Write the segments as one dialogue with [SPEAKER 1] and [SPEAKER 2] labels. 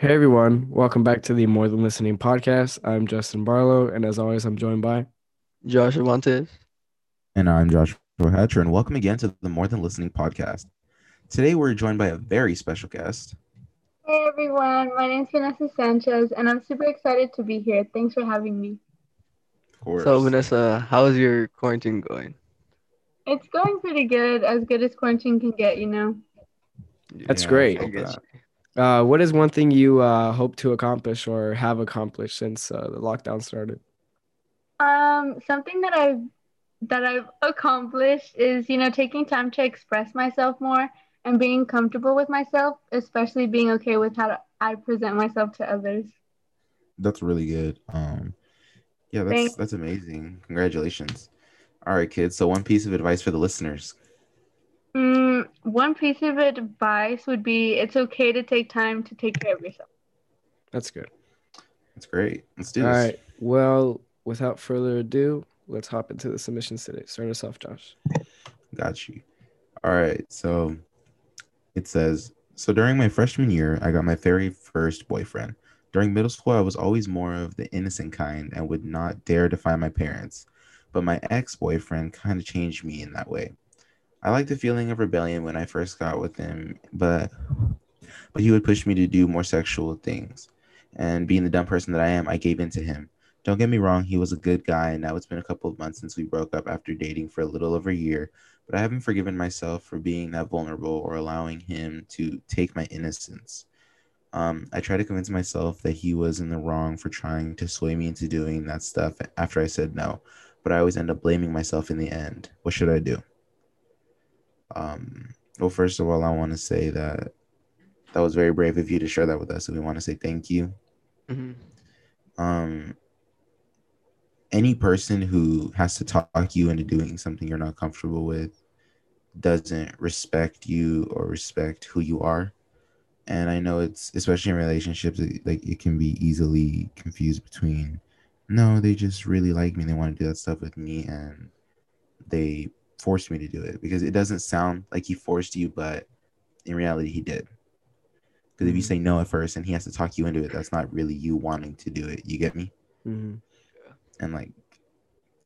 [SPEAKER 1] Hey everyone, welcome back to the More Than Listening podcast. I'm Justin Barlow, and as always, I'm joined by
[SPEAKER 2] Josh Cervantes.
[SPEAKER 3] And I'm Joshua Hatcher, and welcome again to the More Than Listening podcast. Today, we're joined by a very special guest.
[SPEAKER 4] Hey everyone, my name is Vanessa Sanchez, and I'm super excited to be here. Thanks for having me.
[SPEAKER 3] Of course.
[SPEAKER 2] So, Vanessa, how's your quarantine going?
[SPEAKER 4] It's going pretty good, as good as quarantine can get, you know.
[SPEAKER 1] That's
[SPEAKER 3] Yeah,
[SPEAKER 1] great.
[SPEAKER 3] I
[SPEAKER 2] I guess.
[SPEAKER 3] that.
[SPEAKER 1] Uh, what is one thing you uh, hope to accomplish or have accomplished since uh, the lockdown started?
[SPEAKER 4] Um, something that I've that I've accomplished is, you know, taking time to express myself more and being comfortable with myself, especially being okay with how I present myself to others.
[SPEAKER 3] That's really good. Um, yeah, that's
[SPEAKER 4] Thanks.
[SPEAKER 3] that's amazing. Congratulations. All right, kids. So, one piece of advice for the listeners.
[SPEAKER 4] Mm, one piece of advice would be it's okay to take time to take care of yourself.
[SPEAKER 1] That's good.
[SPEAKER 3] That's great. Let's do
[SPEAKER 1] All
[SPEAKER 3] this.
[SPEAKER 1] right. Well, without further ado, let's hop into the submissions today. Start us off, Josh.
[SPEAKER 3] Got you. All right. So it says So during my freshman year, I got my very first boyfriend. During middle school, I was always more of the innocent kind and would not dare defy my parents. But my ex boyfriend kind of changed me in that way. I liked the feeling of rebellion when I first got with him, but but he would push me to do more sexual things. And being the dumb person that I am, I gave in to him. Don't get me wrong, he was a good guy, and now it's been a couple of months since we broke up after dating for a little over a year but I haven't forgiven myself for being that vulnerable or allowing him to take my innocence. Um, I try to convince myself that he was in the wrong for trying to sway me into doing that stuff after I said no, but I always end up blaming myself in the end. What should I do? Um, well, first of all, I want to say that that was very brave of you to share that with us, and we want to say thank you.
[SPEAKER 2] Mhm.
[SPEAKER 3] Um, any person who has to talk you into doing something you're not comfortable with doesn't respect you or respect who you are and i know it's especially in relationships like it can be easily confused between no they just really like me and they want to do that stuff with me and they forced me to do it because it doesn't sound like he forced you but in reality he did. Because if you say no at first and he has to talk you into it that's not really you wanting to do it. You get me?
[SPEAKER 1] Hmm
[SPEAKER 3] and like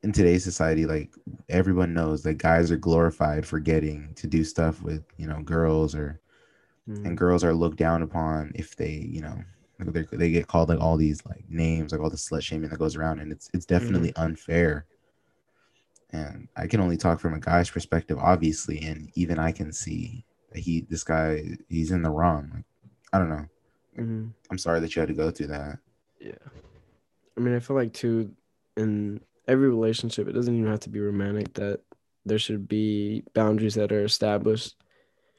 [SPEAKER 3] in today's society like everyone knows that guys are glorified for getting to do stuff with you know girls or and girls are looked down upon if they you know they they get called like all these like names like all the slut shaming that goes around and it's it's definitely unfair and i can only talk from a guy's perspective obviously and even i can see that he this guy he's in the wrong like i don't know
[SPEAKER 1] hmm
[SPEAKER 3] i'm sorry that you had to go through that
[SPEAKER 2] Yeah.
[SPEAKER 1] I mean, I feel like too in every relationship, it doesn't even have to be romantic. That there should be boundaries that are established.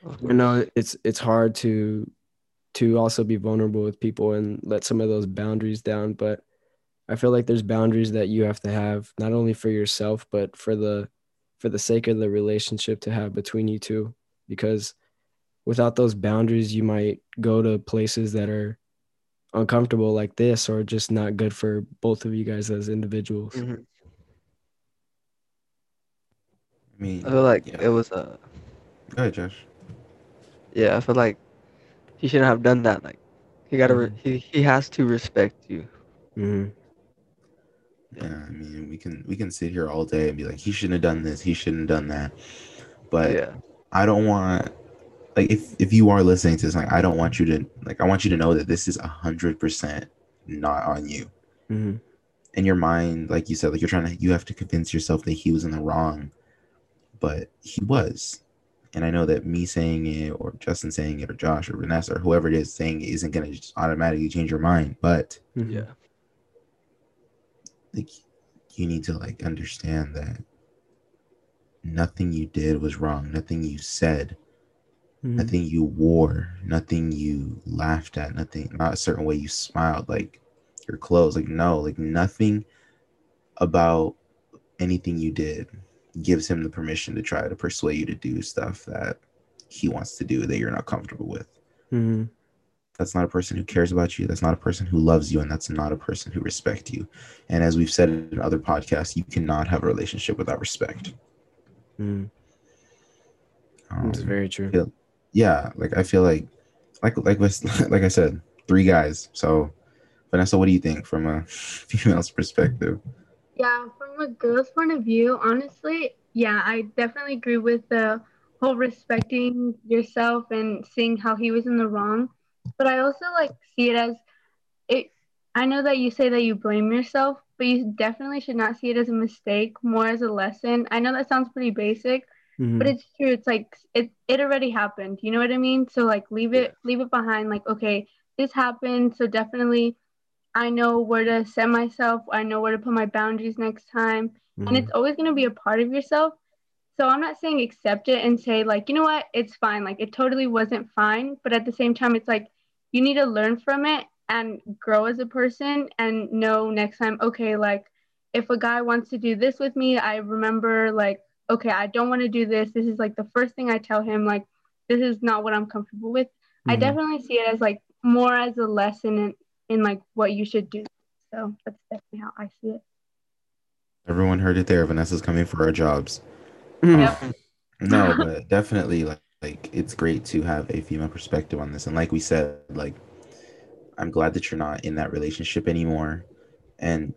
[SPEAKER 2] Of
[SPEAKER 1] You know, it's it's hard to to also be vulnerable with people and let some of those boundaries down. But I feel like there's boundaries that you have to have not only for yourself, but for the for the sake of the relationship to have between you two. Because without those boundaries, you might go to places that are uncomfortable like this or just not good for both of you guys as individuals.
[SPEAKER 2] Mhm.
[SPEAKER 3] i mean
[SPEAKER 2] I feel like
[SPEAKER 3] yeah
[SPEAKER 2] it was uh
[SPEAKER 3] go ahead josh
[SPEAKER 2] yeah, I feel like he shouldn't have done that. Like he gotta re-
[SPEAKER 1] Mhm.
[SPEAKER 2] he he has to respect you.
[SPEAKER 1] hmm
[SPEAKER 3] Yeah, I mean, we can we can sit here all day and be like, he shouldn't have done this, he shouldn't have done that. But
[SPEAKER 2] yeah.
[SPEAKER 3] I don't want like if if you are listening to this, like I don't want you to like I want you to know that this is a hundred percent not on you.
[SPEAKER 1] hmm
[SPEAKER 3] In your mind, like you said, like you're trying to you have to convince yourself that he was in the wrong, but he was. And I know that me saying it or Justin saying it or Josh or Vanessa or whoever it is saying it isn't gonna just automatically change your mind. But
[SPEAKER 2] Yeah.
[SPEAKER 3] Like you need to like understand that nothing you did was wrong. Nothing you said.
[SPEAKER 1] Hmm
[SPEAKER 3] nothing you wore. Nothing you laughed at. Nothing not a certain way you smiled like your clothes. Like no like nothing about anything you did gives him the permission to try to persuade you to do stuff that he wants to do that you're not comfortable with.
[SPEAKER 1] Hmm
[SPEAKER 3] that's not a person who cares about you that's not a person who loves you and that's not a person who respects you and as we've said in other podcasts you cannot have a relationship without respect
[SPEAKER 1] hmm
[SPEAKER 3] Um,
[SPEAKER 1] It's very true.
[SPEAKER 3] feel- yeah like i feel like like like was like i said three guys. So, Vanessa, what do you think from a female's perspective?
[SPEAKER 4] Yeah, from a girl's point of view, honestly, yeah, I definitely agree with the whole respecting yourself and seeing how he was in the wrong. But I also like see it as it I know that you say that you blame yourself, but you definitely should not see it as a mistake, more as a lesson. I know that sounds pretty basic,
[SPEAKER 1] Mhm.
[SPEAKER 4] but it's true. It's like it it already happened. You know what I mean? So like leave it leave it behind. Like okay, this happened. So definitely, I know where to set myself. I know where to put my boundaries next time, and
[SPEAKER 1] Mhm.
[SPEAKER 4] it's always gonna be a part of yourself. So I'm not saying accept it and say like you know what it's fine. Like it totally wasn't fine, but at the same time, it's like you need to learn from it and grow as a person and know next time. Okay, like if a guy wants to do this with me, I remember like okay, I don't want to do this. This is like the first thing I tell him, like, this is not what I'm comfortable with. I
[SPEAKER 1] Mhm.
[SPEAKER 4] definitely see it as like more as a lesson in, in like what you should do. So that's definitely how I see it.
[SPEAKER 3] Everyone heard it there. Vanessa's coming for our jobs.
[SPEAKER 1] Mhm.
[SPEAKER 3] No, but definitely like, like it's great to have a female perspective on this. And like we said, like I'm glad that you're not in that relationship anymore. And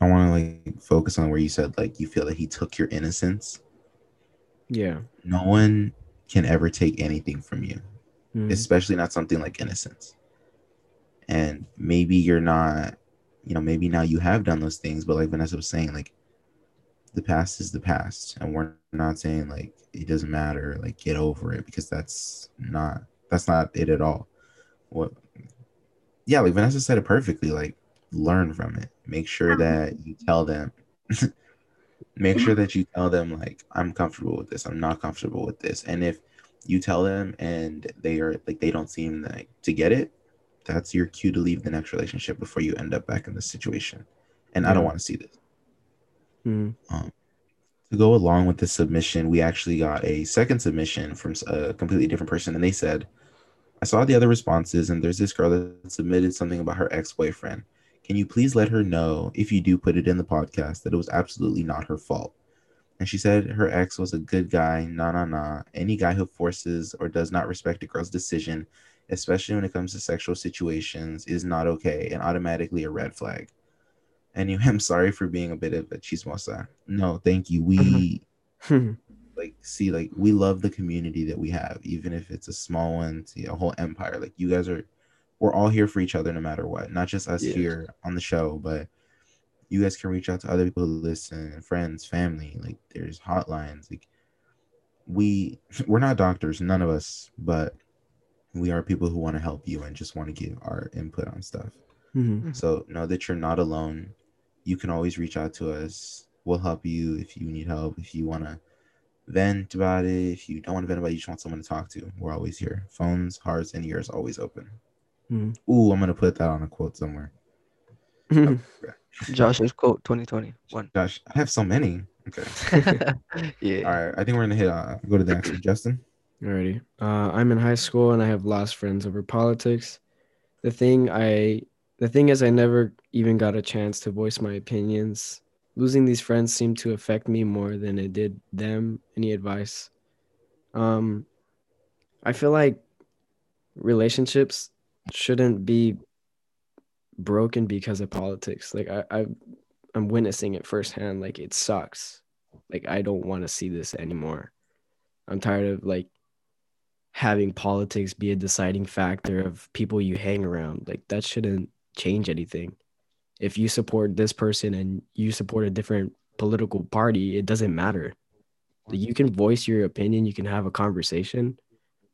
[SPEAKER 3] I want to like focus on where you said like you feel that he took your innocence.
[SPEAKER 1] Yeah.
[SPEAKER 3] No one can ever take anything from you,
[SPEAKER 1] Mhm.
[SPEAKER 3] especially not something like innocence. And maybe you're not, you know, maybe now you have done those things, but like Vanessa was saying, like the past is the past. And we're not saying like it doesn't matter, like get over it because that's not that's not it at all. What yeah, like Vanessa said it perfectly, like learn from it. Make sure that you tell them make sure that you tell them like I'm comfortable with this, I'm not comfortable with this. And if you tell them and they are like they don't seem like to get it, that's your cue to leave the next relationship before you end up back in this situation. And I don't want to see this.
[SPEAKER 1] Mhm.
[SPEAKER 3] to go along with the submission, we actually got a second submission from a completely different person, and they said, "I saw the other responses, and there's this girl that submitted something about her ex-boyfriend. Can you please let her know if you do put it in the podcast that it was absolutely not her fault?" And she said her ex was a good guy. Nah, nah, nah. Any guy who forces or does not respect a girl's decision, especially when it comes to sexual situations, is not okay and automatically a red flag. Anyway, I'm sorry for being a bit of a chismosa. No, thank you. We
[SPEAKER 1] Mhm.
[SPEAKER 3] like see like we love the community that we have, even if it's a small one to a whole empire. Like you guys are, we're all here for each other no matter what. Not just us
[SPEAKER 1] Yeah.
[SPEAKER 3] here on the show, but you guys can reach out to other people who listen, friends, family. Like there's hotlines. Like we we're not doctors, none of us, but we are people who want to help you and just want to give our input on stuff.
[SPEAKER 1] Mhm.
[SPEAKER 3] So know that you're not alone. You can always reach out to us. We'll help you if you need help. If you want to vent about it, if you don't want to vent about it, you just want someone to talk to. We're always here. Phones, hearts, and ears always open.
[SPEAKER 1] Mhm.
[SPEAKER 3] Ooh, I'm gonna put that on a quote somewhere.
[SPEAKER 2] Josh's quote 2021.
[SPEAKER 3] Gosh, I have so many. Okay.
[SPEAKER 2] yeah.
[SPEAKER 3] All right. I think we're gonna hit. Uh, go to the next one. Justin.
[SPEAKER 1] Alrighty. Uh, I'm in high school and I have lost friends over politics. The thing I, the thing is, I never even got a chance to voice my opinions. Losing these friends seemed to affect me more than it did them. Any advice? Um, I feel like relationships shouldn't be broken because of politics. Like I, I, I'm witnessing it firsthand. Like it sucks. Like I don't want to see this anymore. I'm tired of like having politics be a deciding factor of people you hang around. Like that shouldn't change anything. If you support this person and you support a different political party, it doesn't matter. Like, You can voice your opinion, you can have a conversation,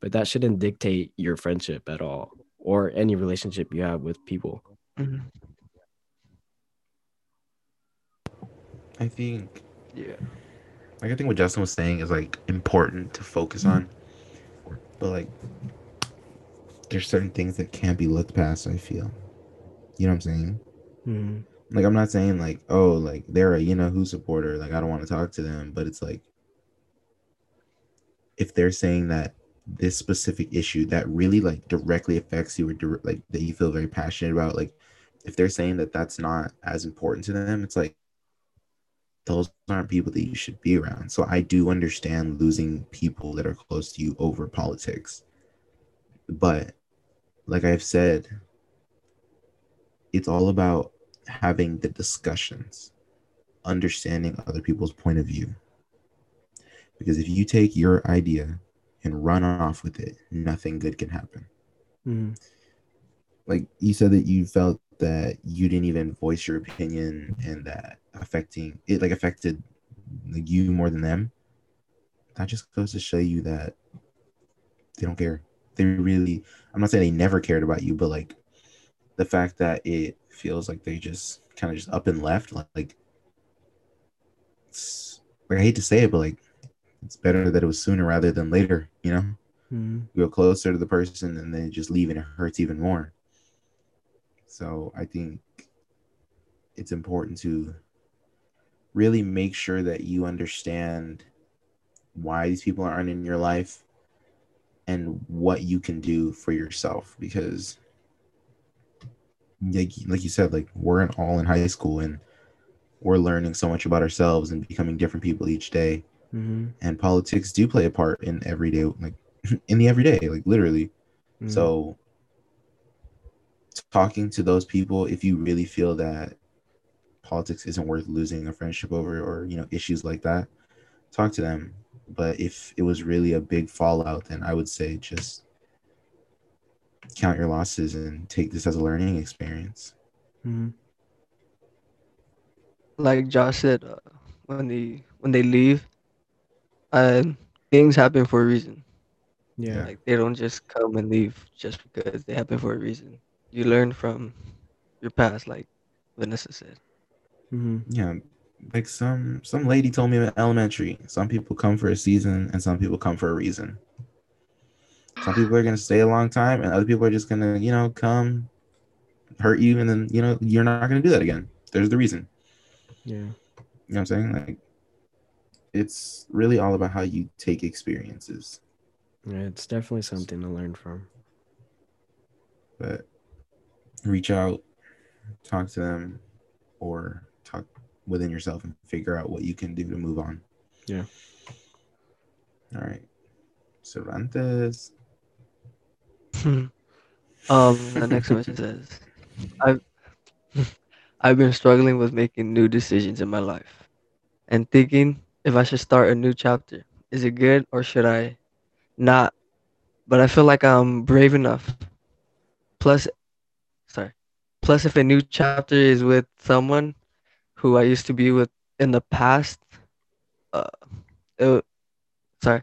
[SPEAKER 1] but that shouldn't dictate your friendship at all or any relationship you have with people.
[SPEAKER 2] Mhm.
[SPEAKER 3] I think.
[SPEAKER 2] Yeah.
[SPEAKER 3] Like I think what Justin was saying is like important to focus on, but like there's certain things that can't be looked past. I feel. You know what I'm saying?
[SPEAKER 1] Mhm.
[SPEAKER 3] like I'm not saying like oh like they're a you know who supporter like I don't want to talk to them but it's like if they're saying that this specific issue that really like directly affects you or dir- like that you feel very passionate about like if they're saying that that's not as important to them it's like those aren't people that you should be around so I do understand losing people that are close to you over politics but like I've said, it's all about having the discussions, understanding other people's point of view. Because if you take your idea and run off with it, nothing good can happen.
[SPEAKER 1] Mhm.
[SPEAKER 3] Like you said that you felt that you didn't even voice your opinion and that affecting it like affected like you more than them. That just goes to show you that they don't care. They really I'm not saying they never cared about you, but like the fact that it feels like they just kind of just up and left, like, like it's like I hate to say it, but like it's better that it was sooner rather than later, you know?
[SPEAKER 1] Mhm.
[SPEAKER 3] You go closer to the person and then just leave and it hurts even more. So I think it's important to really make sure that you understand why these people aren't in your life and what you can do for yourself because like, like you said like we're in, all in high school and we're learning so much about ourselves and becoming different people each day
[SPEAKER 1] Mhm.
[SPEAKER 3] and politics do play a part in everyday like in the everyday like literally
[SPEAKER 1] Mhm.
[SPEAKER 3] so talking to those people if you really feel that politics isn't worth losing a friendship over or you know issues like that talk to them but if it was really a big fallout then i would say just count your losses and take this as a learning experience
[SPEAKER 1] Mhm.
[SPEAKER 2] like Josh said, uh, when they when they leave, uh, things happen for a reason.
[SPEAKER 1] Yeah.
[SPEAKER 2] Like they don't just come and leave just because they happen for a reason. You learn from your past, like Vanessa said.
[SPEAKER 1] Mhm.
[SPEAKER 3] yeah like some some lady told me in elementary some people come for a season and some people come for a reason some people are going to stay a long time and other people are just going to you know come hurt you and then you know you're not going to do that again there's the reason
[SPEAKER 1] Yeah.
[SPEAKER 3] you know what i'm saying like it's really all about how you take experiences
[SPEAKER 1] Yeah. It's definitely something to learn from.
[SPEAKER 3] but reach out talk to them or talk within yourself and figure out what you can do to move on
[SPEAKER 1] Yeah.
[SPEAKER 3] all right cervantes
[SPEAKER 2] um, the next question says, "I've I've been struggling with making new decisions in my life, and thinking if I should start a new chapter. Is it good or should I not? But I feel like I'm brave enough. Plus, sorry. Plus, if a new chapter is with someone who I used to be with in the past, uh, it, sorry.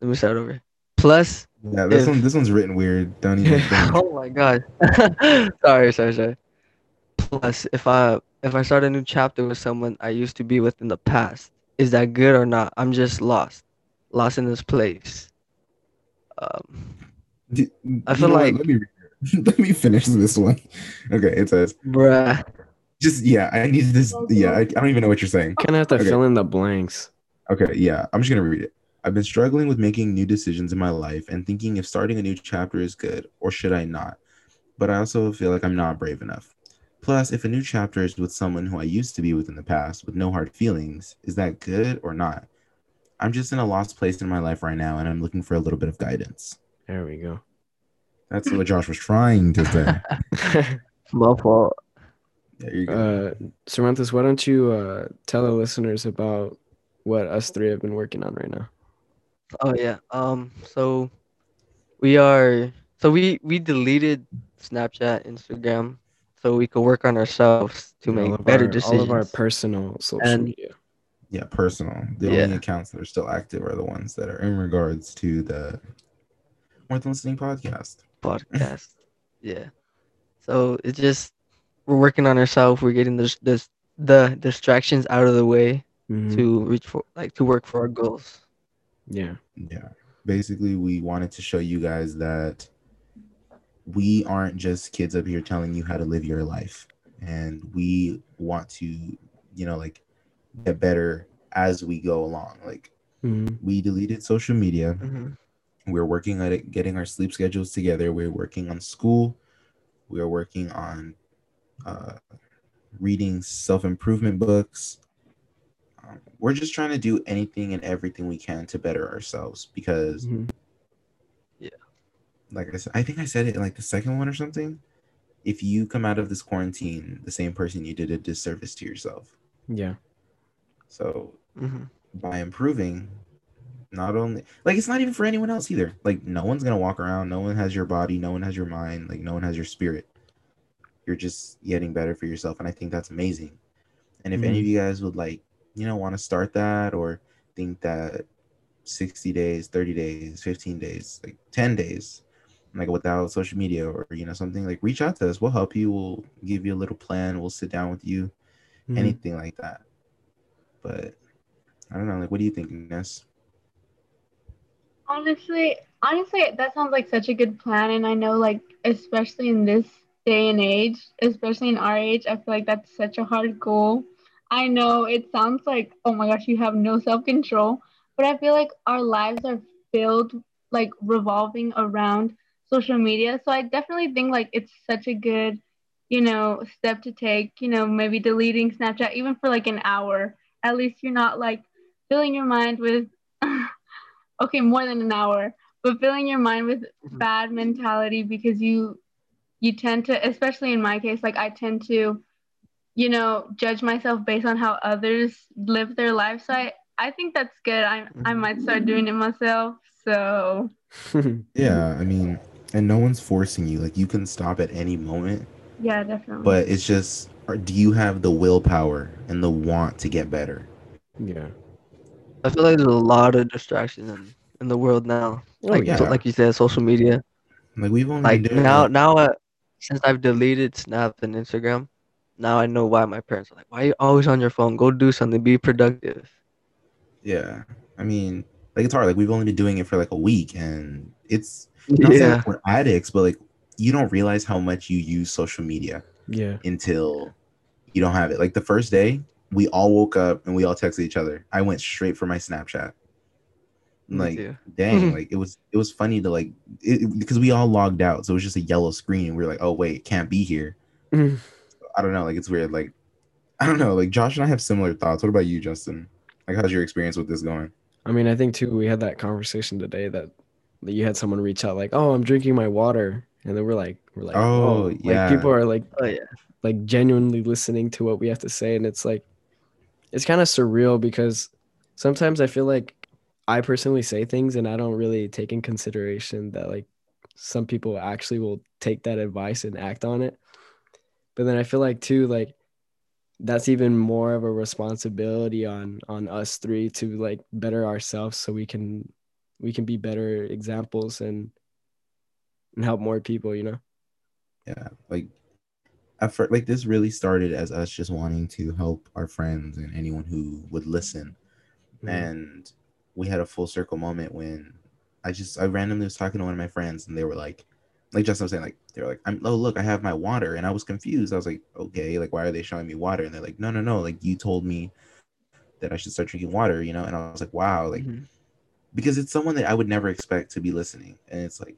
[SPEAKER 2] Let me start over. Plus,
[SPEAKER 3] Yeah, this
[SPEAKER 2] If-
[SPEAKER 3] one this one's written weird. Don't even finish.
[SPEAKER 2] oh my god. sorry, sorry, sorry. Plus, if I if I start a new chapter with someone I used to be with in the past, is that good or not? I'm just lost, lost in this place. Um,
[SPEAKER 3] D-
[SPEAKER 2] I
[SPEAKER 3] you
[SPEAKER 2] feel like-
[SPEAKER 3] let me let me finish this one. Okay, it says
[SPEAKER 2] bruh.
[SPEAKER 3] just yeah. I need this. Yeah, I, I don't even know what you're saying.
[SPEAKER 1] Kind of have to
[SPEAKER 3] Okay.
[SPEAKER 1] fill in the blanks.
[SPEAKER 3] Okay, yeah, I'm just gonna read it. I've been struggling with making new decisions in my life and thinking if starting a new chapter is good or should I not. But I also feel like I'm not brave enough. Plus, if a new chapter is with someone who I used to be with in the past with no hard feelings, is that good or not? I'm just in a lost place in my life right now and I'm looking for a little bit of guidance.
[SPEAKER 1] There we go.
[SPEAKER 3] That's what Josh was trying to say.
[SPEAKER 2] My fault.
[SPEAKER 3] Yeah, you're good.
[SPEAKER 1] uh, Cervantes, why don't you uh, tell the listeners about what us three have been working on right now?
[SPEAKER 2] Oh yeah. Um. So we are. So we we deleted Snapchat, Instagram, so we could work on ourselves to make better
[SPEAKER 1] our,
[SPEAKER 2] decisions.
[SPEAKER 1] All of our personal social
[SPEAKER 2] And-
[SPEAKER 1] media.
[SPEAKER 3] yeah, personal. The
[SPEAKER 2] Yeah.
[SPEAKER 3] only accounts that are still active are the ones that are in regards to the More Than Listening podcast.
[SPEAKER 2] podcast. yeah. So it's just we're working on ourselves. We're getting this this the distractions out of the way
[SPEAKER 1] Mhm.
[SPEAKER 2] to reach for like to work for our goals.
[SPEAKER 1] Yeah.
[SPEAKER 3] Yeah. Basically, we wanted to show you guys that we aren't just kids up here telling you how to live your life. And we want to, you know, like get better as we go along. Like
[SPEAKER 1] Mhm.
[SPEAKER 3] we deleted social media.
[SPEAKER 2] Mhm.
[SPEAKER 3] We're working at it, getting our sleep schedules together. We're working on school. We are working on uh, reading self improvement books. Um, we're just trying to do anything and everything we can to better ourselves because
[SPEAKER 1] Mhm.
[SPEAKER 3] like I said, I think I said it in like the second one or something. If you come out of this quarantine the same person, you did a disservice to yourself.
[SPEAKER 1] Yeah.
[SPEAKER 3] So
[SPEAKER 2] hmm
[SPEAKER 3] by improving, not only like it's not even for anyone else either. Like no one's gonna walk around. No one has your body. No one has your mind. Like no one has your spirit. You're just getting better for yourself, and I think that's amazing. And if any of you guys would like, you know, want to start that or think that 60 days, 30 days, 15 days, like 10 days, like without social media or you know something, like reach out to us. We'll help you. We'll give you a little plan. We'll sit down with you.
[SPEAKER 1] Mhm.
[SPEAKER 3] Anything like that. But I don't know. Like, what do you think, Ness?
[SPEAKER 4] Honestly, honestly, that sounds like such a good plan, and I know, like, especially in this day and age, especially in our age, I feel like that's such a hard goal. I know it sounds like, oh my gosh, you have no self-control, but I feel like our lives are filled, like, revolving around social media. So I definitely think like it's such a good, you know, step to take. You know, maybe deleting Snapchat even for like an hour. At least you're not like filling your mind with okay, more than an hour, but filling your mind with
[SPEAKER 2] Mhm.
[SPEAKER 4] bad mentality because you you tend to, especially in my case, like I tend to, you know, judge myself based on how others live their life. So I, I think that's good. I I might start doing it myself. So
[SPEAKER 3] Yeah, I mean, and no one's forcing you. Like, you can stop at any moment,
[SPEAKER 4] yeah, definitely.
[SPEAKER 3] but it's just, do you have the willpower and the want to get better?
[SPEAKER 1] yeah.
[SPEAKER 2] I feel like there's a lot of distractions in, in the world now.
[SPEAKER 1] Oh
[SPEAKER 2] like
[SPEAKER 1] yeah.
[SPEAKER 2] so- like you said, social media.
[SPEAKER 3] Like, we've only
[SPEAKER 2] Like now
[SPEAKER 3] it.
[SPEAKER 2] now uh, since I've deleted Snap and Instagram, now I know why my parents are like, why are you always on your phone? Go do something. Be productive.
[SPEAKER 3] Yeah, I mean, like it's hard. Like we've only been doing it for like a week, and it's not saying
[SPEAKER 2] Yeah.
[SPEAKER 3] like we're addicts, but like you don't realize how much you use social media
[SPEAKER 1] Yeah.
[SPEAKER 3] until you don't have it. Like the first day, we all woke up and we all texted each other. I went straight for my Snapchat.
[SPEAKER 2] Me
[SPEAKER 3] Like,
[SPEAKER 2] too.
[SPEAKER 3] dang, like it was it was funny to like it, because we all logged out, so it was just a yellow screen. And we were like, oh wait, it can't be here. I don't know. Like it's weird. Like I don't know. Like Josh and I have similar thoughts. What about you, Justin? Like how's your experience with this going?
[SPEAKER 1] I mean, I think too we had that conversation today that, that you had someone reach out like, "Oh, I'm drinking my water," and then we're like, we're like,
[SPEAKER 3] Oh,
[SPEAKER 1] "Oh,
[SPEAKER 3] yeah.
[SPEAKER 1] Like people are like
[SPEAKER 2] Oh yeah.
[SPEAKER 1] like genuinely listening to what we have to say, and it's like, it's kind of surreal because sometimes I feel like I personally say things and I don't really take in consideration that like some people actually will take that advice and act on it. But then I feel like too like that's even more of a responsibility on on us three to like better ourselves so we can we can be better examples and and help more people, you know.
[SPEAKER 3] yeah like at first like this really started as us just wanting to help our friends and anyone who would listen
[SPEAKER 1] Mhm.
[SPEAKER 3] and we had a full circle moment when i just i randomly was talking to one of my friends and they were like like justin was saying like they were like i'm oh look i have my water and i was confused i was like okay like why are they showing me water and they're like no no no like you told me that i should start drinking water you know and i was like wow like
[SPEAKER 2] Mhm.
[SPEAKER 3] because it's someone that I would never expect to be listening, and it's like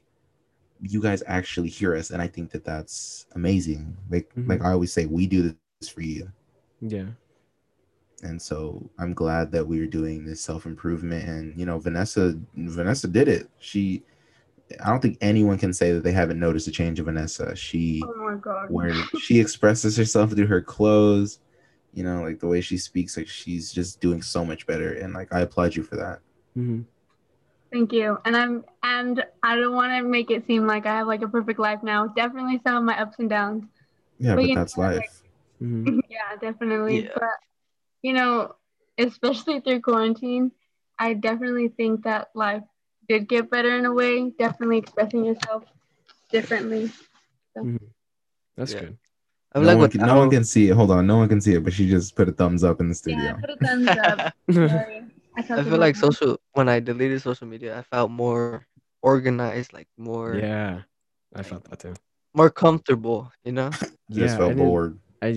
[SPEAKER 3] you guys actually hear us, and I think that that's amazing. Like
[SPEAKER 1] Mhm.
[SPEAKER 3] like I always say, we do this for you,
[SPEAKER 1] Yeah.
[SPEAKER 3] and so I'm glad that we are doing this self improvement. And you know, Vanessa Vanessa did it. She, I don't think anyone can say that they haven't noticed a change in Vanessa. She
[SPEAKER 4] oh my god.
[SPEAKER 3] where she expresses herself through her clothes, you know, like the way she speaks, like she's just doing so much better, and like I applaud you for that.
[SPEAKER 1] hmm
[SPEAKER 4] Thank you. And I'm and I don't want to make it seem like I have like a perfect life now. Definitely some of my ups and downs.
[SPEAKER 3] Yeah,
[SPEAKER 4] But
[SPEAKER 3] but that's
[SPEAKER 4] know, like-
[SPEAKER 3] life.
[SPEAKER 1] hmm
[SPEAKER 4] yeah, definitely.
[SPEAKER 2] Yeah.
[SPEAKER 4] But you know, especially through quarantine, I definitely think that life did get better in a way. Definitely expressing yourself differently. Mm-hmm.
[SPEAKER 1] That's
[SPEAKER 2] Yeah.
[SPEAKER 1] good.
[SPEAKER 2] I
[SPEAKER 3] no,
[SPEAKER 2] like
[SPEAKER 3] one can, no one can see it. Hold on, no one can see it, but she just put a thumbs up in the studio.
[SPEAKER 4] Yeah, put a thumbs up. Sorry. I,
[SPEAKER 2] I feel like social when I deleted social media, I felt more organized, like more
[SPEAKER 1] yeah. I felt that too.
[SPEAKER 2] more comfortable, you know?
[SPEAKER 3] just
[SPEAKER 1] Yeah, I
[SPEAKER 3] felt
[SPEAKER 1] didn't-
[SPEAKER 3] bored.
[SPEAKER 1] I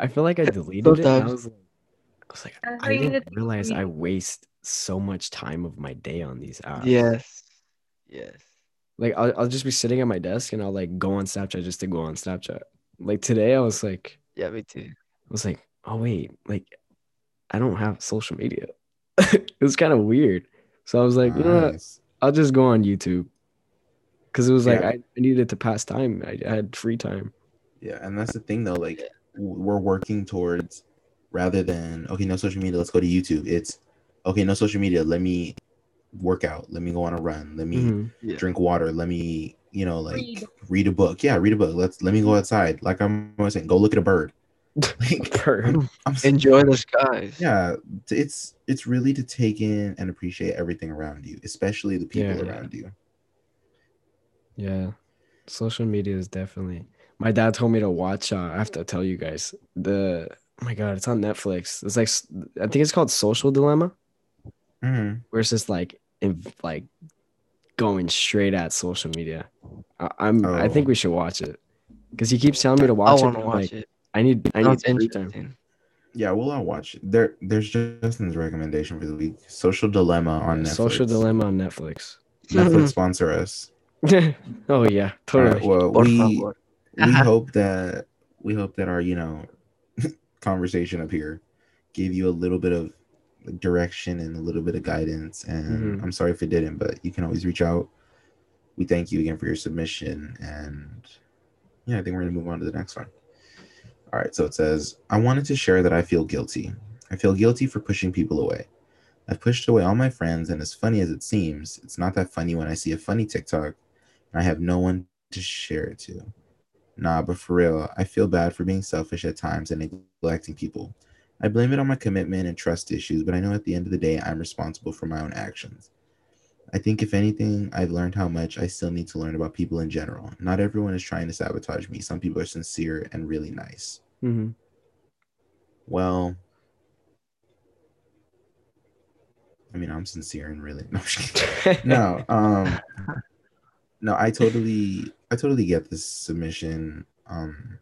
[SPEAKER 1] I feel like I deleted it. I was like, I was like,
[SPEAKER 4] That's
[SPEAKER 1] I
[SPEAKER 4] why you need
[SPEAKER 1] didn't realize I waste so much time of my day on these apps.
[SPEAKER 2] yes. Yes.
[SPEAKER 1] Like I'll, I'll just be sitting at my desk and I'll like go on Snapchat just to go on Snapchat. Like today I was like
[SPEAKER 2] Yeah, me too.
[SPEAKER 1] I was like, oh wait, like I don't have social media. it was kind of weird. So I was like, you know what? I'll just go on YouTube because it was like
[SPEAKER 3] Yeah.
[SPEAKER 1] I, I needed to pass time. I, I had free time.
[SPEAKER 3] Yeah, and that's the thing though. Like we're working towards rather than okay, no social media. Let's go to YouTube. It's okay, no social media. Let me work out. Let me go on a run. Let me
[SPEAKER 1] Mhm.
[SPEAKER 2] Yeah.
[SPEAKER 3] drink water. Let me you know like
[SPEAKER 4] Read.
[SPEAKER 3] read. a book. Yeah, read a book. Let's let me go outside. Like I'm always saying, go look at a bird. Like
[SPEAKER 1] Bird.
[SPEAKER 3] I'm, s-
[SPEAKER 2] Enjoy the skies.
[SPEAKER 3] yeah, it's it's really to take in and appreciate everything around you, especially the people
[SPEAKER 1] Yeah, yeah.
[SPEAKER 3] around you.
[SPEAKER 1] Yeah, social media is definitely. My dad told me to watch. Uh, I have to tell you guys the. Oh my god, it's on Netflix. It's like I think it's called Social Dilemma,
[SPEAKER 3] Mm-hmm.
[SPEAKER 1] Where it's just like in, like going straight at social media. I, I'm. I
[SPEAKER 3] Oh.
[SPEAKER 1] think we should watch it because he keeps telling me to
[SPEAKER 2] I
[SPEAKER 1] watch it.
[SPEAKER 2] want to
[SPEAKER 1] I'm
[SPEAKER 2] watch
[SPEAKER 1] like,
[SPEAKER 2] it.
[SPEAKER 1] I need. I need
[SPEAKER 2] Sounds
[SPEAKER 1] free time.
[SPEAKER 3] Yeah, we'll all watch it. There, there's Justin's recommendation for the week: Social Dilemma on Netflix.
[SPEAKER 1] Social Dilemma on Netflix.
[SPEAKER 3] Netflix sponsor us.
[SPEAKER 1] oh yeah,
[SPEAKER 3] All right,
[SPEAKER 1] totally.
[SPEAKER 3] well,
[SPEAKER 2] Por
[SPEAKER 3] we
[SPEAKER 2] favor.
[SPEAKER 3] we hope that we hope that our you know conversation up here gave you a little bit of like, direction and a little bit of guidance. And
[SPEAKER 1] Mhm.
[SPEAKER 3] I'm sorry if it didn't, but you can always reach out. We thank you again for your submission, and yeah, I think we're gonna move on to the next one. All right, so it says, I wanted to share that I feel guilty. I feel guilty for pushing people away. I've pushed away all my friends, and as funny as it seems, it's not that funny when I see a funny TikTok and I have no one to share it to. Nah, but for real, I feel bad for being selfish at times and neglecting people. I blame it on my commitment and trust issues, but I know at the end of the day, I'm responsible for my own actions. I think, if anything, I've learned how much I still need to learn about people in general. Not everyone is trying to sabotage me. Some people are sincere and really nice.
[SPEAKER 1] Mm-hmm.
[SPEAKER 3] Well, I mean, I'm sincere and really no, I'm just kidding. no, um, no, I totally, I totally get this submission. Um,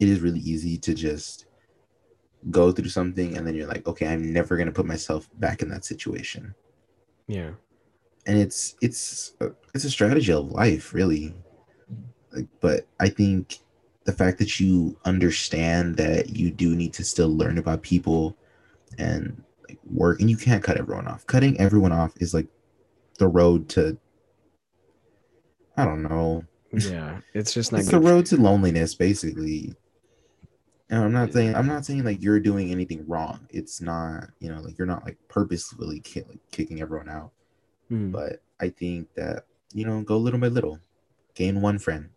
[SPEAKER 3] it is really easy to just go through something and then you're like, okay, I'm never gonna put myself back in that situation.
[SPEAKER 1] yeah.
[SPEAKER 3] and it's it's a, it's a strategy of life really like, but i think the fact that you understand that you do need to still learn about people and like, work and you can't cut everyone off cutting everyone off is like the road to i don't know
[SPEAKER 1] Yeah. It's just not
[SPEAKER 3] it's the road to loneliness basically and i'm not saying i'm not saying like you're doing anything wrong it's not you know like you're not like purposefully ki- like, kicking everyone out
[SPEAKER 1] Mhm.
[SPEAKER 3] but I think that you know, go little by little. Gain one friend,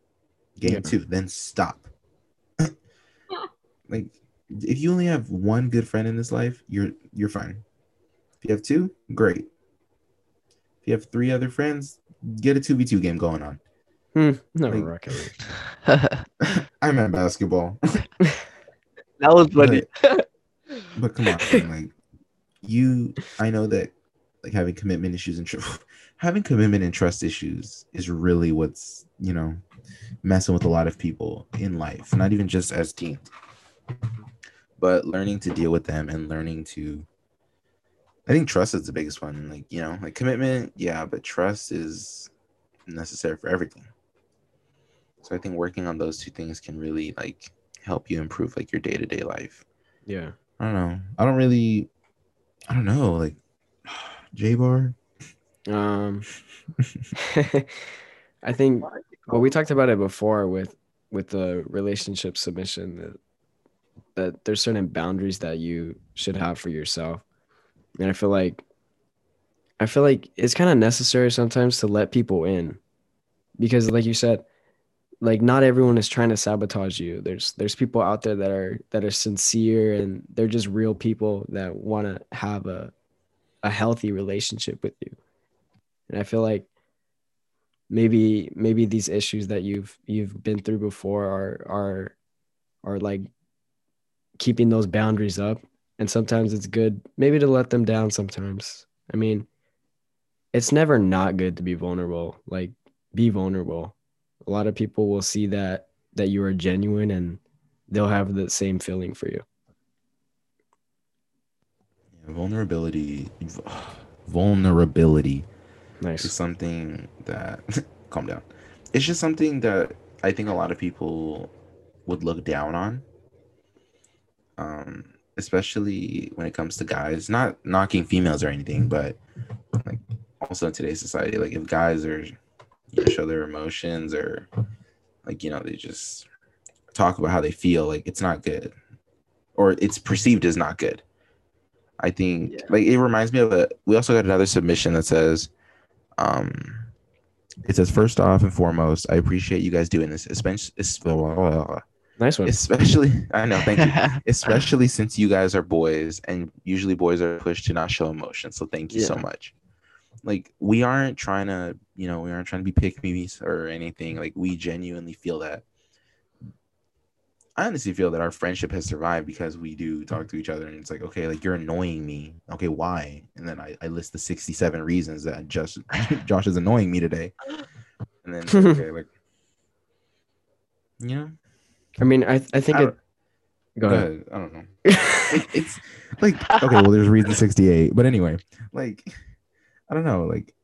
[SPEAKER 3] gain
[SPEAKER 1] Yeah.
[SPEAKER 3] two, then stop. like, if you only have one good friend in this life, you're you're fine. If you have two, great. If you have three other friends, get a two v two game going on.
[SPEAKER 1] Hmm, no
[SPEAKER 3] Like-
[SPEAKER 1] rocket league.
[SPEAKER 3] I'm at basketball,
[SPEAKER 2] was funny.
[SPEAKER 3] but come on, man, like you. I know that like having commitment issues and tr- having commitment and trust issues is really what's you know messing with a lot of people in life not even just as teens but learning to deal with them and learning to i think trust is the biggest one like you know like commitment yeah but trust is necessary for everything so i think working on those two things can really like help you improve like your day-to-day life.
[SPEAKER 1] Yeah.
[SPEAKER 3] i don't know. I don't really i don't know like j-bar
[SPEAKER 1] Um, I think well, we talked about it before with with the relationship submission that that there's certain boundaries that you should have for yourself, and I feel like I feel like it's kind of necessary sometimes to let people in, because like you said, like not everyone is trying to sabotage you. There's there's people out there that are that are sincere and they're just real people that want to have a a healthy relationship with you. And i feel like maybe maybe these issues that you've you've been through before are are are like keeping those boundaries up. And sometimes it's good maybe to let them down sometimes. I mean it's never not good to be vulnerable like be vulnerable a lot of people will see that that you are genuine and they'll have the same feeling for you.
[SPEAKER 3] Yeah, vulnerability vulnerability is
[SPEAKER 1] nice
[SPEAKER 3] something that calm down. It's just something that i think a lot of people would look down on. Um especially when it comes to guys not knocking females or anything but like also in today's society, like if guys are you know, show their emotions or like you know they just talk about how they feel, like it's not good, or it's perceived as not good. I think
[SPEAKER 2] Yeah.
[SPEAKER 3] like it reminds me of a. We also got another submission that says, um, it says first off and foremost, I appreciate you guys doing this, especially
[SPEAKER 1] Nice one.
[SPEAKER 3] especially. I know, thank you especially since you guys are boys and usually boys are pushed to not show emotion so thank you so much like we aren't trying to you know we aren't trying to be pick me's or anything like we genuinely feel that i honestly feel that our friendship has survived because we do talk to each other and it's like okay like you're annoying me okay why and then i, I list the 67 reasons that just josh is annoying me today and then okay like you know
[SPEAKER 1] I mean, I I think
[SPEAKER 3] I
[SPEAKER 1] it. Go ahead.
[SPEAKER 3] I don't know. Like, it's like okay, well, there's reason 68, but anyway, like I don't know, like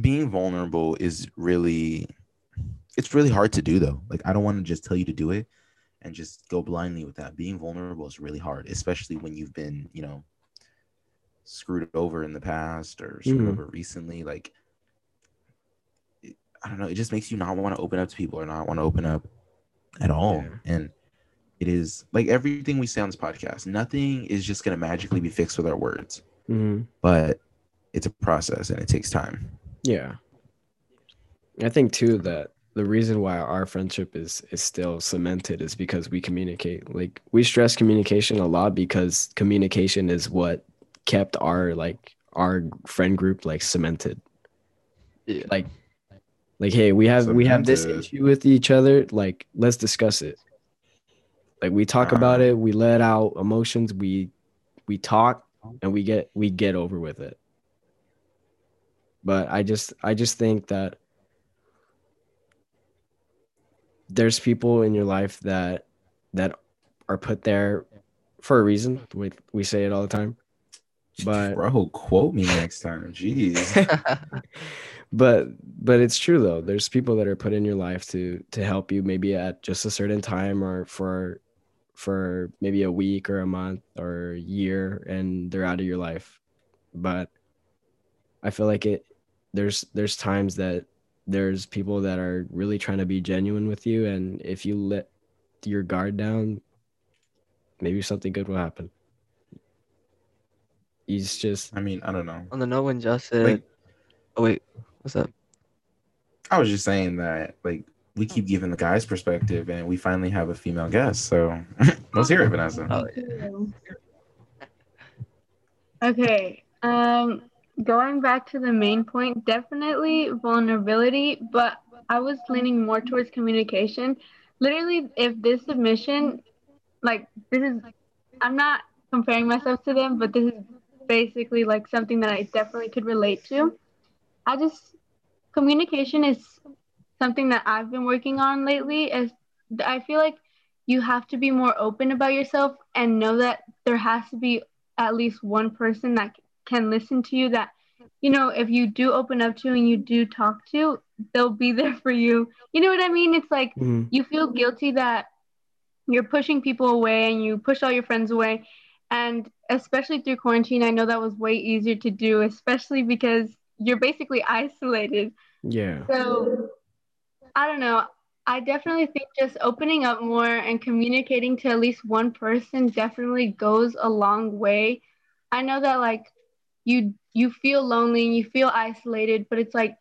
[SPEAKER 3] being vulnerable is really it's really hard to do though. Like I don't want to just tell you to do it and just go blindly with that. Being vulnerable is really hard, especially when you've been, you know, screwed over in the past or screwed
[SPEAKER 1] Mhm.
[SPEAKER 3] over recently. Like it- I don't know, it just makes you not want to open up to people or not want to open up at all.
[SPEAKER 1] Yeah.
[SPEAKER 3] And it is like everything we say on this podcast, nothing is just gonna magically be fixed with our words.
[SPEAKER 1] Mhm.
[SPEAKER 3] But it's a process and it takes time.
[SPEAKER 1] Yeah. I think too that the reason why our friendship is is still cemented is because we communicate. Like we stress communication a lot because communication is what kept our like our friend group like cemented.
[SPEAKER 2] Yeah.
[SPEAKER 1] Like like hey, we have we have this issue with each other, like let's discuss it. Like we talk about
[SPEAKER 3] Uh-huh.
[SPEAKER 1] it, we let out emotions, we we talk and we get we get over with it but i just i just think that there's people in your life that that are put there for a reason we, we say it all the time But-
[SPEAKER 3] bro, quote me next time. Jeez.
[SPEAKER 1] but but it's true though there's people that are put in your life to to help you maybe at just a certain time or for for maybe a week or a month or a year and they're out of your life but i feel like it there's there's times that there's people that are really trying to be genuine with you and if you let your guard down maybe something good will happen he's just
[SPEAKER 3] I mean, I don't know.
[SPEAKER 2] On the note when Josh said,
[SPEAKER 3] Like
[SPEAKER 2] "Oh wait, what's up?"
[SPEAKER 3] I was just saying that like we keep giving the guys perspective and we finally have a female guest. So let's hear it, Vanessa.
[SPEAKER 2] Oh yeah.
[SPEAKER 4] Okay. Um, going back to the main point, definitely vulnerability, but I was leaning more towards communication. Literally, if this submission, like this is, I'm not comparing myself to them, but this is basically like something that I definitely could relate to. I just communication is something that I've been working on lately. As I feel like you have to be more open about yourself and know that there has to be at least one person that can listen to you that you know if you do open up to and you do talk to they'll be there for you you know what i mean it's like
[SPEAKER 1] Mhm.
[SPEAKER 4] you feel guilty that you're pushing people away and you push all your friends away and especially through quarantine i know that was way easier to do especially because you're basically isolated
[SPEAKER 1] yeah
[SPEAKER 4] so I don't know. I definitely think just opening up more and communicating to at least one person definitely goes a long way. I know that like you you feel lonely and you feel isolated, but it's like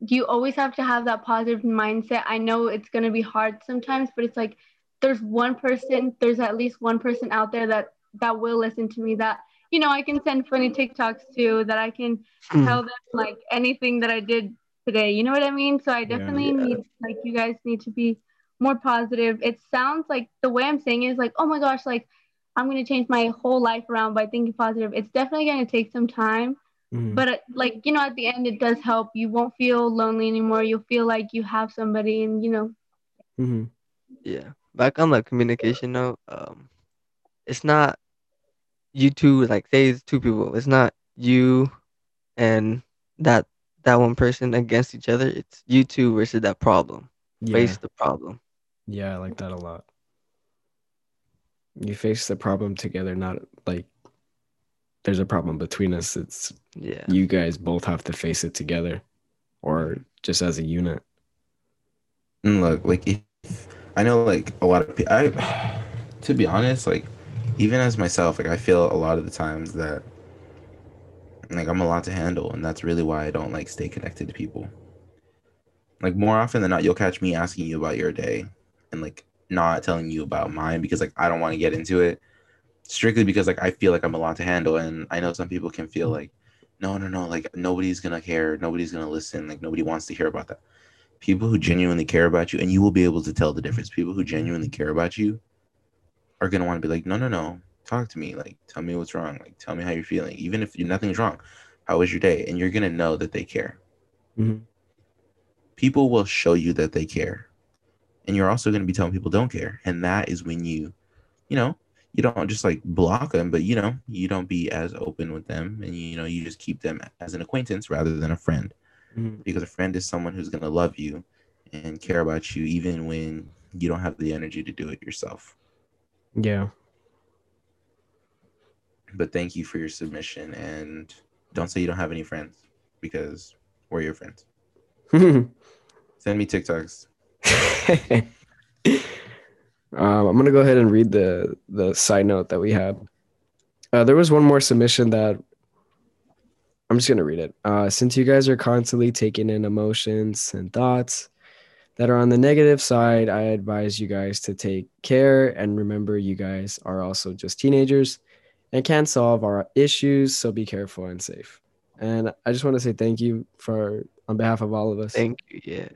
[SPEAKER 4] you always have to have that positive mindset. I know it's going to be hard sometimes, but it's like there's one person, there's at least one person out there that that will listen to me that you know, I can send funny TikToks to that I can
[SPEAKER 2] Hmm.
[SPEAKER 4] tell them like anything that I did today. You know what I mean? So I
[SPEAKER 1] Yeah.
[SPEAKER 4] definitely
[SPEAKER 2] Yeah.
[SPEAKER 4] need like you guys need to be more positive. It sounds like the way I'm saying it is like, oh my gosh, like I'm gonna change my whole life around by thinking positive. It's definitely gonna take some time,
[SPEAKER 1] Mhm.
[SPEAKER 4] but like you know, at the end, it does help. You won't feel lonely anymore. You'll feel like you have somebody, and you know,
[SPEAKER 1] Mhm.
[SPEAKER 2] Yeah. Back on the communication note, um, it's not you two like say it's two people. It's not you and that that one person against each other. It's you two versus that problem.
[SPEAKER 1] yeah
[SPEAKER 2] Face the problem.
[SPEAKER 1] Yeah, I like that a lot. You face the problem together, not like there's a problem between us. It's
[SPEAKER 2] Yeah.
[SPEAKER 1] you guys both have to face it together or just as a unit.
[SPEAKER 3] And look, like if I know, like a lot of people. I, to be honest, like even as myself, like I feel a lot of the times that like I'm a lot to handle, and that's really why I don't like stay connected to people. Like more often than not, you'll catch me asking you about your day, and like not telling you about mine because like I don't want to get into it, strictly because like I feel like I'm a lot to handle, and I know some people can feel like, no, no, no, like nobody's gonna care, nobody's gonna listen, like nobody wants to hear about that. People who genuinely care about you and you will be able to tell the difference. People who genuinely care about you are going to want to be like no no no talk to me like tell me what's wrong like tell me how you're feeling even if nothing's wrong. How was your day? And you're going to know that they care.
[SPEAKER 1] Mhm.
[SPEAKER 3] people will show you that they care and you're also going to be telling people don't care and that is when you you know you don't just like block them but you know you don't be as open with them and you know you just keep them as an acquaintance rather than a friend
[SPEAKER 1] Mhm.
[SPEAKER 3] because a friend is someone who's going to love you and care about you even when you don't have the energy to do it yourself.
[SPEAKER 1] Yeah.
[SPEAKER 3] But thank you for your submission and don't say you don't have any friends because we're your friends. Send me TikToks.
[SPEAKER 1] um, I'm gonna go ahead and read the the side note that we had. Uh, there was one more submission that I'm just gonna read it. Uh, since you guys are constantly taking in emotions and thoughts that are on the negative side, I advise you guys to take care and remember you guys are also just teenagers and can't solve our issues. So be careful and safe. And I just want to say thank you for on behalf of all of us.
[SPEAKER 2] Thank you. Yeah.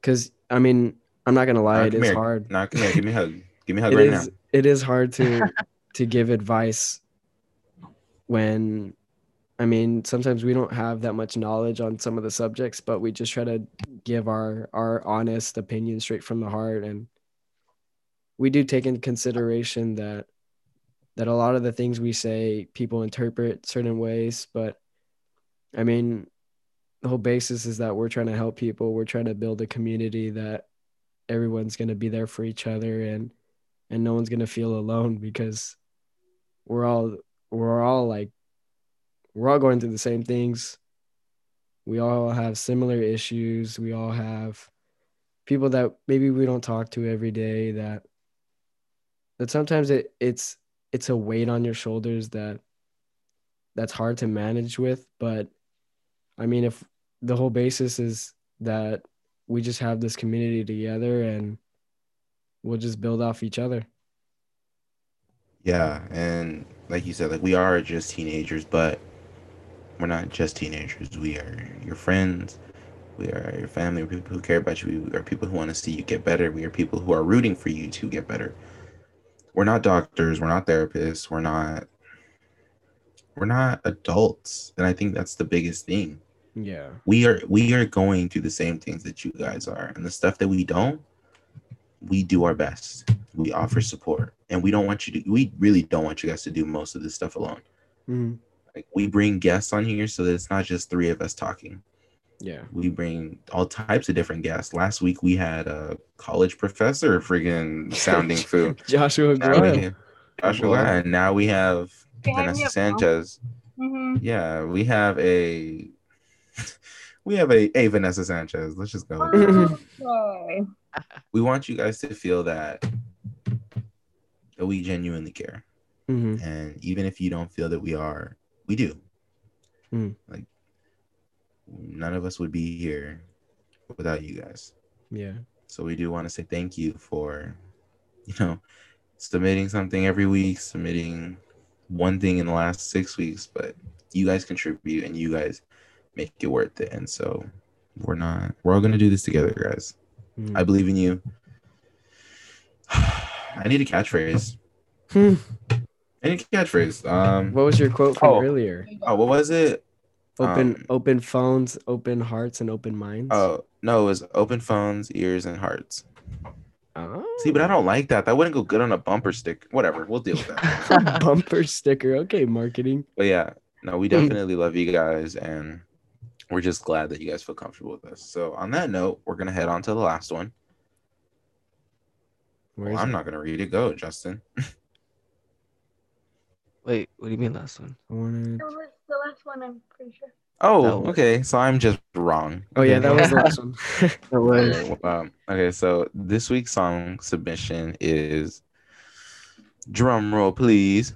[SPEAKER 1] Because I mean, I'm not gonna lie,
[SPEAKER 3] Nah,
[SPEAKER 1] it is
[SPEAKER 3] here.
[SPEAKER 1] hard.
[SPEAKER 3] Nah, come here. Give me a hug. Give me a hug
[SPEAKER 1] It
[SPEAKER 3] right
[SPEAKER 1] is
[SPEAKER 3] now.
[SPEAKER 1] it is hard to to give advice when I mean sometimes we don't have that much knowledge on some of the subjects, but we just try to give our our honest opinion straight from the heart and we do take into consideration that that a lot of the things we say people interpret certain ways, but I mean the whole basis is that we're trying to help people. We're trying to build a community that everyone's going to be there for each other and and no one's going to feel alone because we're all we're all like we're all going through the same things. We all have similar issues. We all have people that maybe we don't talk to every day that that sometimes it it's it's a weight on your shoulders that that's hard to manage with, but I mean if the whole basis is that we just have this community together and we'll just build off each other.
[SPEAKER 3] Yeah, and like you said, like we are just teenagers, but we're not just teenagers. We are your friends. We are your family. We're people who care about you. We are people who want to see you get better. We are people who are rooting for you to get better. We're not doctors. We're not therapists. We're not. We're not adults, and I think that's the biggest thing.
[SPEAKER 1] Yeah.
[SPEAKER 3] We are we are going through the same things that you guys are, and the stuff that we don't, we do our best. We offer support, and we don't want you to. We really don't want you guys to do most of this stuff alone.
[SPEAKER 1] Mhm.
[SPEAKER 3] Like we bring guests on here so that it's not just three of us talking.
[SPEAKER 1] Yeah.
[SPEAKER 3] We bring all types of different guests. Last week we had a college professor friggin' sounding food.
[SPEAKER 1] Joshua
[SPEAKER 3] Now we Joshua,
[SPEAKER 1] Boy.
[SPEAKER 3] and now we have
[SPEAKER 4] Behind
[SPEAKER 3] Vanessa
[SPEAKER 4] me up,
[SPEAKER 3] Sanchez.
[SPEAKER 4] hmm
[SPEAKER 3] Yeah, we have a we have a, a Vanessa Sanchez. Let's just go. with that.
[SPEAKER 4] Okay.
[SPEAKER 3] We want you guys to feel that that we genuinely care.
[SPEAKER 1] Mhm.
[SPEAKER 3] And even if you don't feel that we are, we do.
[SPEAKER 1] Hmm.
[SPEAKER 3] Like none of us would be here without you guys.
[SPEAKER 1] Yeah.
[SPEAKER 3] So we do want to say thank you for, you know, submitting something every week, submitting one thing in the last six weeks, but you guys contribute and you guys make it worth it. And so we're not, we're all going to do this together, guys.
[SPEAKER 1] Mhm.
[SPEAKER 3] I believe in you. I need a catchphrase.
[SPEAKER 1] Hmm.
[SPEAKER 3] I need catchphrase. Um,
[SPEAKER 1] What was your quote from
[SPEAKER 3] Oh.
[SPEAKER 1] earlier?
[SPEAKER 3] oh, what was it?
[SPEAKER 1] Open
[SPEAKER 3] Um,
[SPEAKER 1] open phones, open hearts, and open minds.
[SPEAKER 3] Oh, no, it was open phones, ears, and hearts.
[SPEAKER 1] Oh.
[SPEAKER 3] See, but I don't like that. That wouldn't go good on a bumper stick. Whatever, we'll deal with that.
[SPEAKER 1] bumper sticker. Okay, marketing.
[SPEAKER 3] But yeah, no, we definitely love you guys, and we're just glad that you guys feel comfortable with us. So on that note, we're gonna head on to the last one.
[SPEAKER 1] Where
[SPEAKER 3] Well, I'm
[SPEAKER 1] it?
[SPEAKER 3] not gonna read it. Go, Justin.
[SPEAKER 2] Wait, what do you mean last one?
[SPEAKER 1] I wanted.
[SPEAKER 4] It was the last one, I'm pretty sure.
[SPEAKER 3] Oh,
[SPEAKER 2] was-
[SPEAKER 3] okay. So I'm just wrong.
[SPEAKER 1] Oh yeah, that was the last one.
[SPEAKER 2] That was
[SPEAKER 3] Okay, um, okay, so this week's song submission is drum roll, please.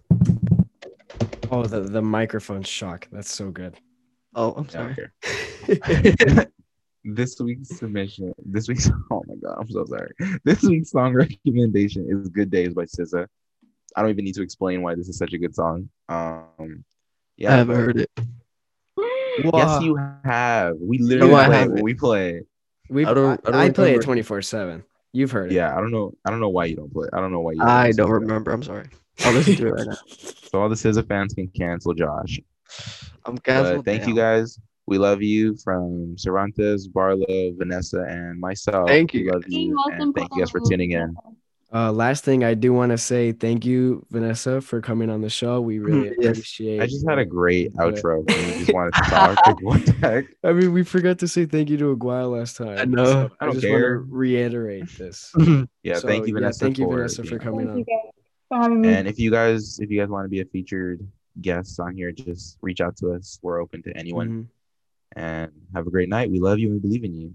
[SPEAKER 1] oh, the the microphone shock. That's so good.
[SPEAKER 2] Oh, I'm sorry.
[SPEAKER 3] okay. this week's submission, this week's oh my god, I'm so sorry. This week's song recommendation is "Good Days" by SZA. I don't even need to explain why this is such a good song. Um, yeah,
[SPEAKER 2] I haven't heard it.
[SPEAKER 3] Yes, you have. We literally
[SPEAKER 2] No, I
[SPEAKER 3] play it
[SPEAKER 2] haven't.
[SPEAKER 3] when we play.
[SPEAKER 1] We
[SPEAKER 2] I don't-
[SPEAKER 1] I,
[SPEAKER 2] I don't
[SPEAKER 1] I play it
[SPEAKER 2] remember.
[SPEAKER 1] twenty four seven. You've heard it.
[SPEAKER 3] Yeah, I don't know. I don't know why you don't play. I don't know why you.
[SPEAKER 2] I don't
[SPEAKER 3] to it.
[SPEAKER 2] remember. I'm sorry. I'll listen to it right now.
[SPEAKER 3] So all the SZA fans can cancel Josh.
[SPEAKER 2] I'm
[SPEAKER 3] But
[SPEAKER 2] canceled.
[SPEAKER 3] thank you guys. We love you from Cervantes, Barlow, Vanessa, and myself.
[SPEAKER 2] Thank
[SPEAKER 3] We
[SPEAKER 2] you,
[SPEAKER 3] love
[SPEAKER 2] guys.
[SPEAKER 3] you, and thank you guys for tuning in.
[SPEAKER 1] Uh, last thing I do want to say thank you, Vanessa, for coming on the show. We really
[SPEAKER 2] Yes.
[SPEAKER 1] appreciate.
[SPEAKER 3] I just had a great outro. And you just wanted to talk. What the heck?
[SPEAKER 1] I mean, we forgot to say thank you to Aguaya last time.
[SPEAKER 2] I know.
[SPEAKER 1] so
[SPEAKER 3] I
[SPEAKER 1] I,
[SPEAKER 3] don't
[SPEAKER 1] just want to reiterate this.
[SPEAKER 3] Yeah,
[SPEAKER 1] So,
[SPEAKER 3] thank you, Vanessa.
[SPEAKER 1] thank you,
[SPEAKER 3] for
[SPEAKER 1] Vanessa, for
[SPEAKER 3] being
[SPEAKER 1] coming
[SPEAKER 4] Thank
[SPEAKER 1] on.
[SPEAKER 4] you guys for having me.
[SPEAKER 3] And if you guys, if you guys want to be a featured guest on here, just reach out to us. We're open to anyone.
[SPEAKER 1] Mhm.
[SPEAKER 3] And have a great night. We love you and we believe in you.